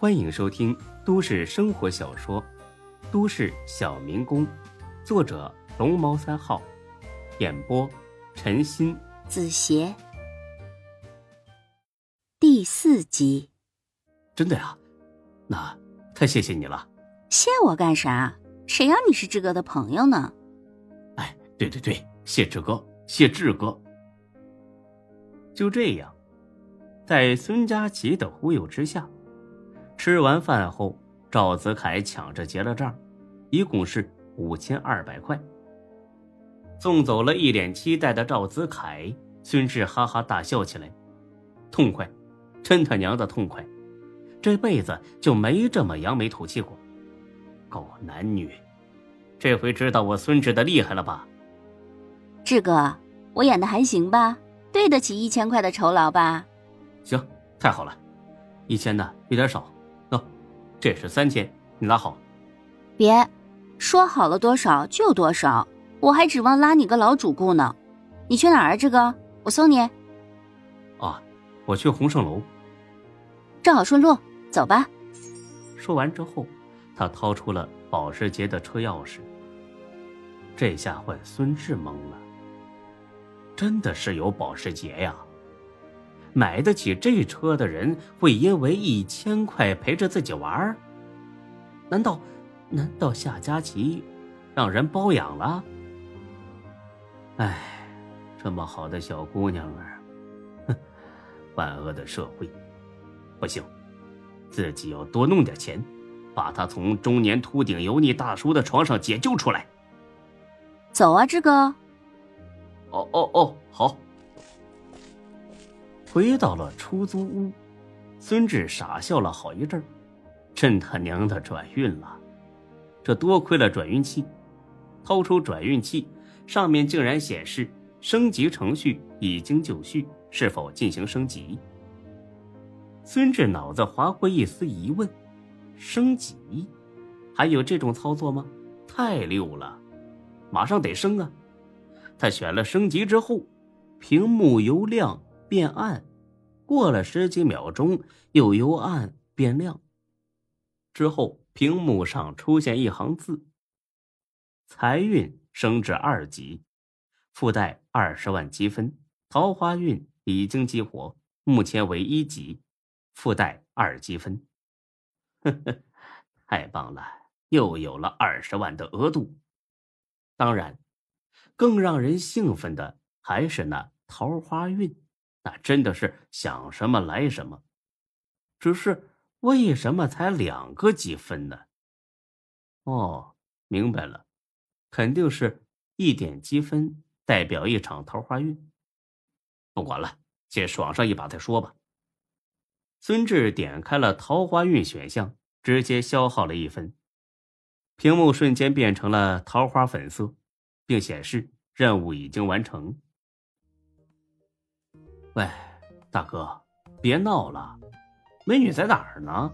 欢迎收听都市生活小说《都市小民工》，作者龙猫三号，演播陈鑫、子邪，第四集。真的呀？那太谢谢你了。谢我干啥？谁让你是志哥的朋友呢？哎，对对对，谢志哥，谢志哥。就这样，在孙佳琪的忽悠之下。吃完饭后，赵子凯抢着结了账，一共是五千二百块。送走了一脸期待的赵子凯，孙志哈哈大笑起来，痛快，真他娘的痛快！这辈子就没这么扬眉吐气过。狗男女，这回知道我孙志的厉害了吧？志哥，我演的还行吧？对得起一千块的酬劳吧？行，太好了，一千的有点少。这是三千，你拉好。别说好了多少就多少，我还指望拉你个老主顾呢。你去哪儿啊，志哥？我送你。啊，我去鸿盛楼。正好顺路，走吧。说完之后，他掏出了保时捷的车钥匙。这下换孙志懵了。真的是有保时捷呀？买得起这车的人会因为一千块陪着自己玩？难道，难道夏佳琪让人包养了？哎，这么好的小姑娘儿，哼，万恶的社会，不行，自己要多弄点钱，把她从中年秃顶油腻大叔的床上解救出来。走啊，志哥。哦哦哦，好。回到了出租屋，孙志傻笑了好一阵真他娘的转运了！这多亏了转运器，掏出转运器，上面竟然显示升级程序已经就绪，是否进行升级？孙志脑子划过一丝疑问：升级？还有这种操作吗？太溜了！马上得升啊！他选了升级之后，屏幕由亮。变暗，过了十几秒钟，又由暗变亮。之后，屏幕上出现一行字：“财运升至二级，附带二十万积分；桃花运已经激活，目前为一级，附带二积分。”呵呵，太棒了，又有了二十万的额度。当然，更让人兴奋的还是那桃花运。那真的是想什么来什么，只是为什么才两个积分呢？哦，明白了，肯定是一点积分代表一场桃花运。不管了，先爽上一把再说吧。孙志点开了桃花运选项，直接消耗了一分，屏幕瞬间变成了桃花粉色，并显示任务已经完成。喂，大哥，别闹了，美女在哪儿呢？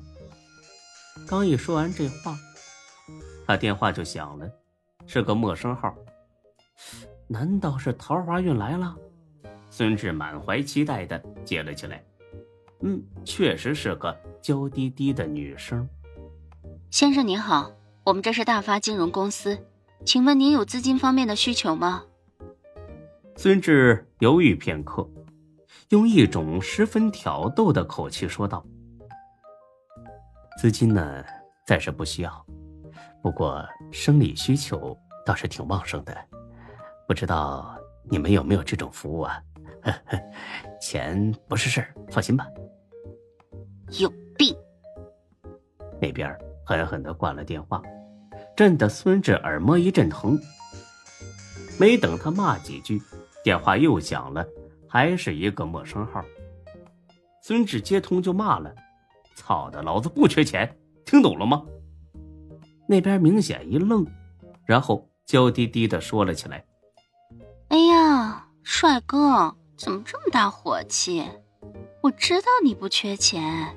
刚一说完这话，他电话就响了，是个陌生号。难道是桃花运来了？孙志满怀期待的接了起来。嗯，确实是个娇滴滴的女生。先生您好，我们这是大发金融公司，请问您有资金方面的需求吗？孙志犹豫片刻。用一种十分挑逗的口气说道：“资金呢，暂时不需要，不过生理需求倒是挺旺盛的。不知道你们有没有这种服务啊？钱不是事儿，放心吧。”有病！那边狠狠的挂了电话，震得孙志耳膜一阵疼。没等他骂几句，电话又响了。还是一个陌生号，孙志接通就骂了：“操的，老子不缺钱，听懂了吗？”那边明显一愣，然后娇滴滴的说了起来：“哎呀，帅哥，怎么这么大火气？我知道你不缺钱，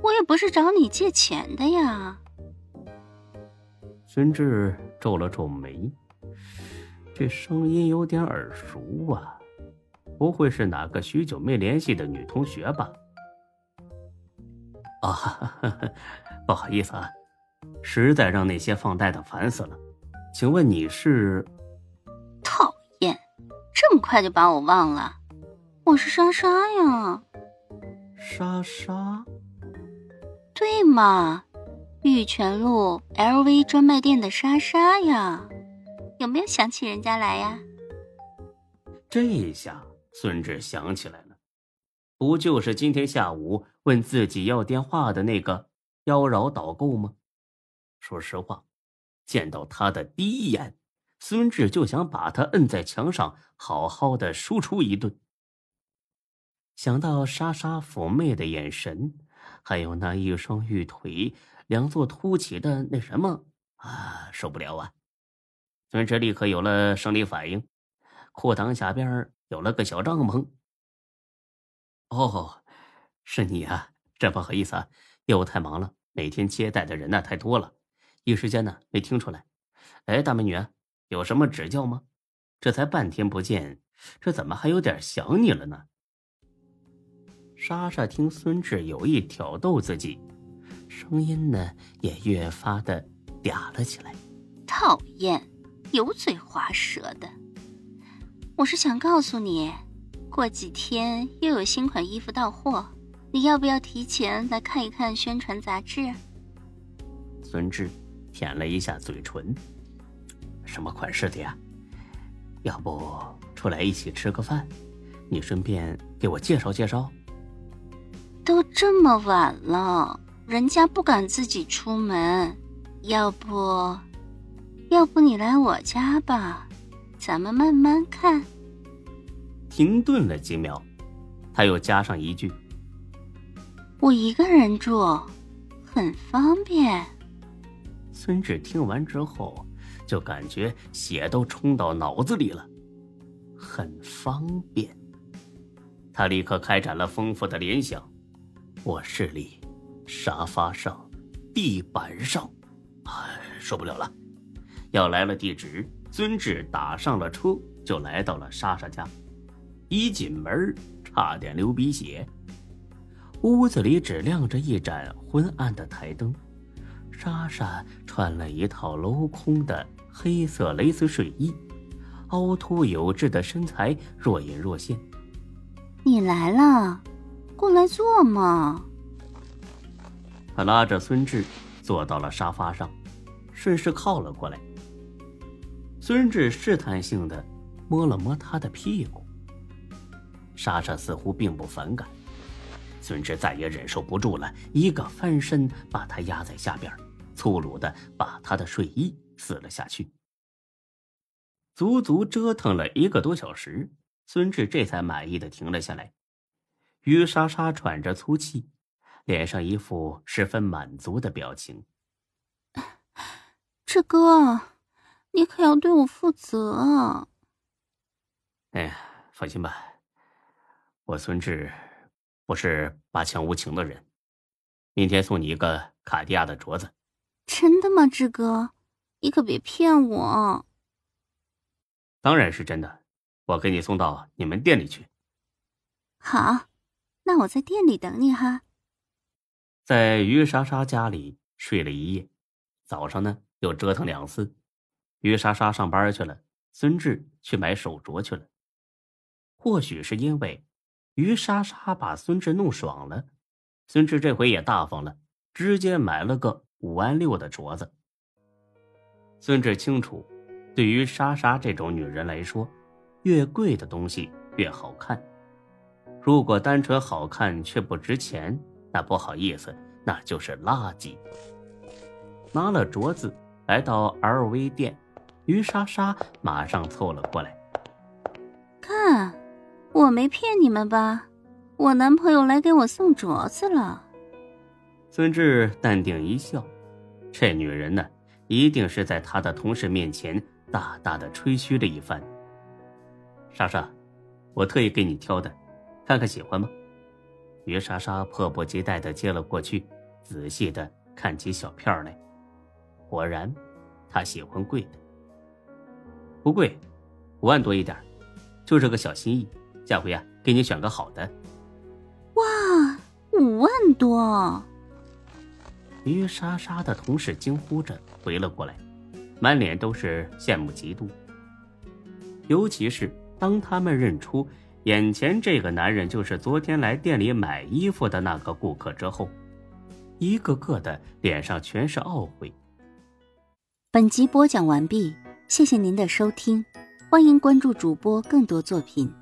我也不是找你借钱的呀。”孙志皱了皱眉，这声音有点耳熟啊。不会是哪个许久没联系的女同学吧？啊，不好意思啊，实在让那些放贷的烦死了。请问你是？讨厌，这么快就把我忘了？我是莎莎呀。莎莎？对嘛，玉泉路 LV 专卖店的莎莎呀。有没有想起人家来呀？这一下孙志想起来了，不就是今天下午问自己要电话的那个妖娆导购吗？说实话，见到他的第一眼，孙志就想把他摁在墙上，好好的输出一顿。想到莎莎妩媚的眼神，还有那一双玉腿，两座凸起的那什么啊，受不了啊！孙志立刻有了生理反应。裤裆下边有了个小帐篷。哦，是你啊！真不好意思啊，业务太忙了，每天接待的人呢太多了，一时间呢没听出来。哎，大美女，有什么指教吗？这才半天不见，这怎么还有点想你了呢？莎莎听孙志有意挑逗自己，声音呢也越发的嗲了起来。讨厌，油嘴滑舌的。我是想告诉你，过几天又有新款衣服到货，你要不要提前来看一看宣传杂志？孙志舔了一下嘴唇，什么款式的呀？要不出来一起吃个饭，你顺便给我介绍介绍。都这么晚了，人家不敢自己出门，要不，要不你来我家吧。咱们慢慢看。停顿了几秒，他又加上一句：“我一个人住，很方便。”孙志听完之后，就感觉血都冲到脑子里了，很方便。他立刻开展了丰富的联想：卧室里、沙发上、地板上，哎，受不了了，要来了地址。孙志打上了车，就来到了莎莎家。一进门，差点流鼻血。屋子里只亮着一盏昏暗的台灯。莎莎穿了一套镂空的黑色蕾丝睡衣，凹凸有致的身材若隐若现。你来了，过来坐嘛。他拉着孙志坐到了沙发上，顺势靠了过来。孙志试探性的摸了摸他的屁股，莎莎似乎并不反感。孙志再也忍受不住了，一个翻身把她压在下边，粗鲁的把她的睡衣撕了下去。足足折腾了一个多小时，孙志这才满意的停了下来。于莎莎喘着粗气，脸上一副十分满足的表情。志哥。你可要对我负责啊！哎呀，放心吧，我孙志不是八强无情的人。明天送你一个卡地亚的镯子。真的吗，志哥？你可别骗我。当然是真的，我给你送到你们店里去。好，那我在店里等你哈。在于莎莎家里睡了一夜，早上呢又折腾两次。于莎莎上班去了，孙志去买手镯去了。或许是因为于莎莎把孙志弄爽了，孙志这回也大方了，直接买了个五万六的镯子。孙志清楚，对于莎莎这种女人来说，越贵的东西越好看。如果单纯好看却不值钱，那不好意思，那就是垃圾。拿了镯子，来到 LV 店。于莎莎马上凑了过来，看，我没骗你们吧？我男朋友来给我送镯子了。孙志淡定一笑，这女人呢，一定是在他的同事面前大大的吹嘘了一番。莎莎，我特意给你挑的，看看喜欢吗？于莎莎迫不及待的接了过去，仔细的看起小片来，果然，她喜欢贵的。不贵，五万多一点，就这个小心意。下回啊，给你选个好的。哇，五万多，于莎莎的同事惊呼着回了过来，满脸都是羡慕嫉妒。尤其是当他们认出眼前这个男人就是昨天来店里买衣服的那个顾客之后，一个个的脸上全是懊悔。本集播讲完毕，谢谢您的收听，欢迎关注主播更多作品。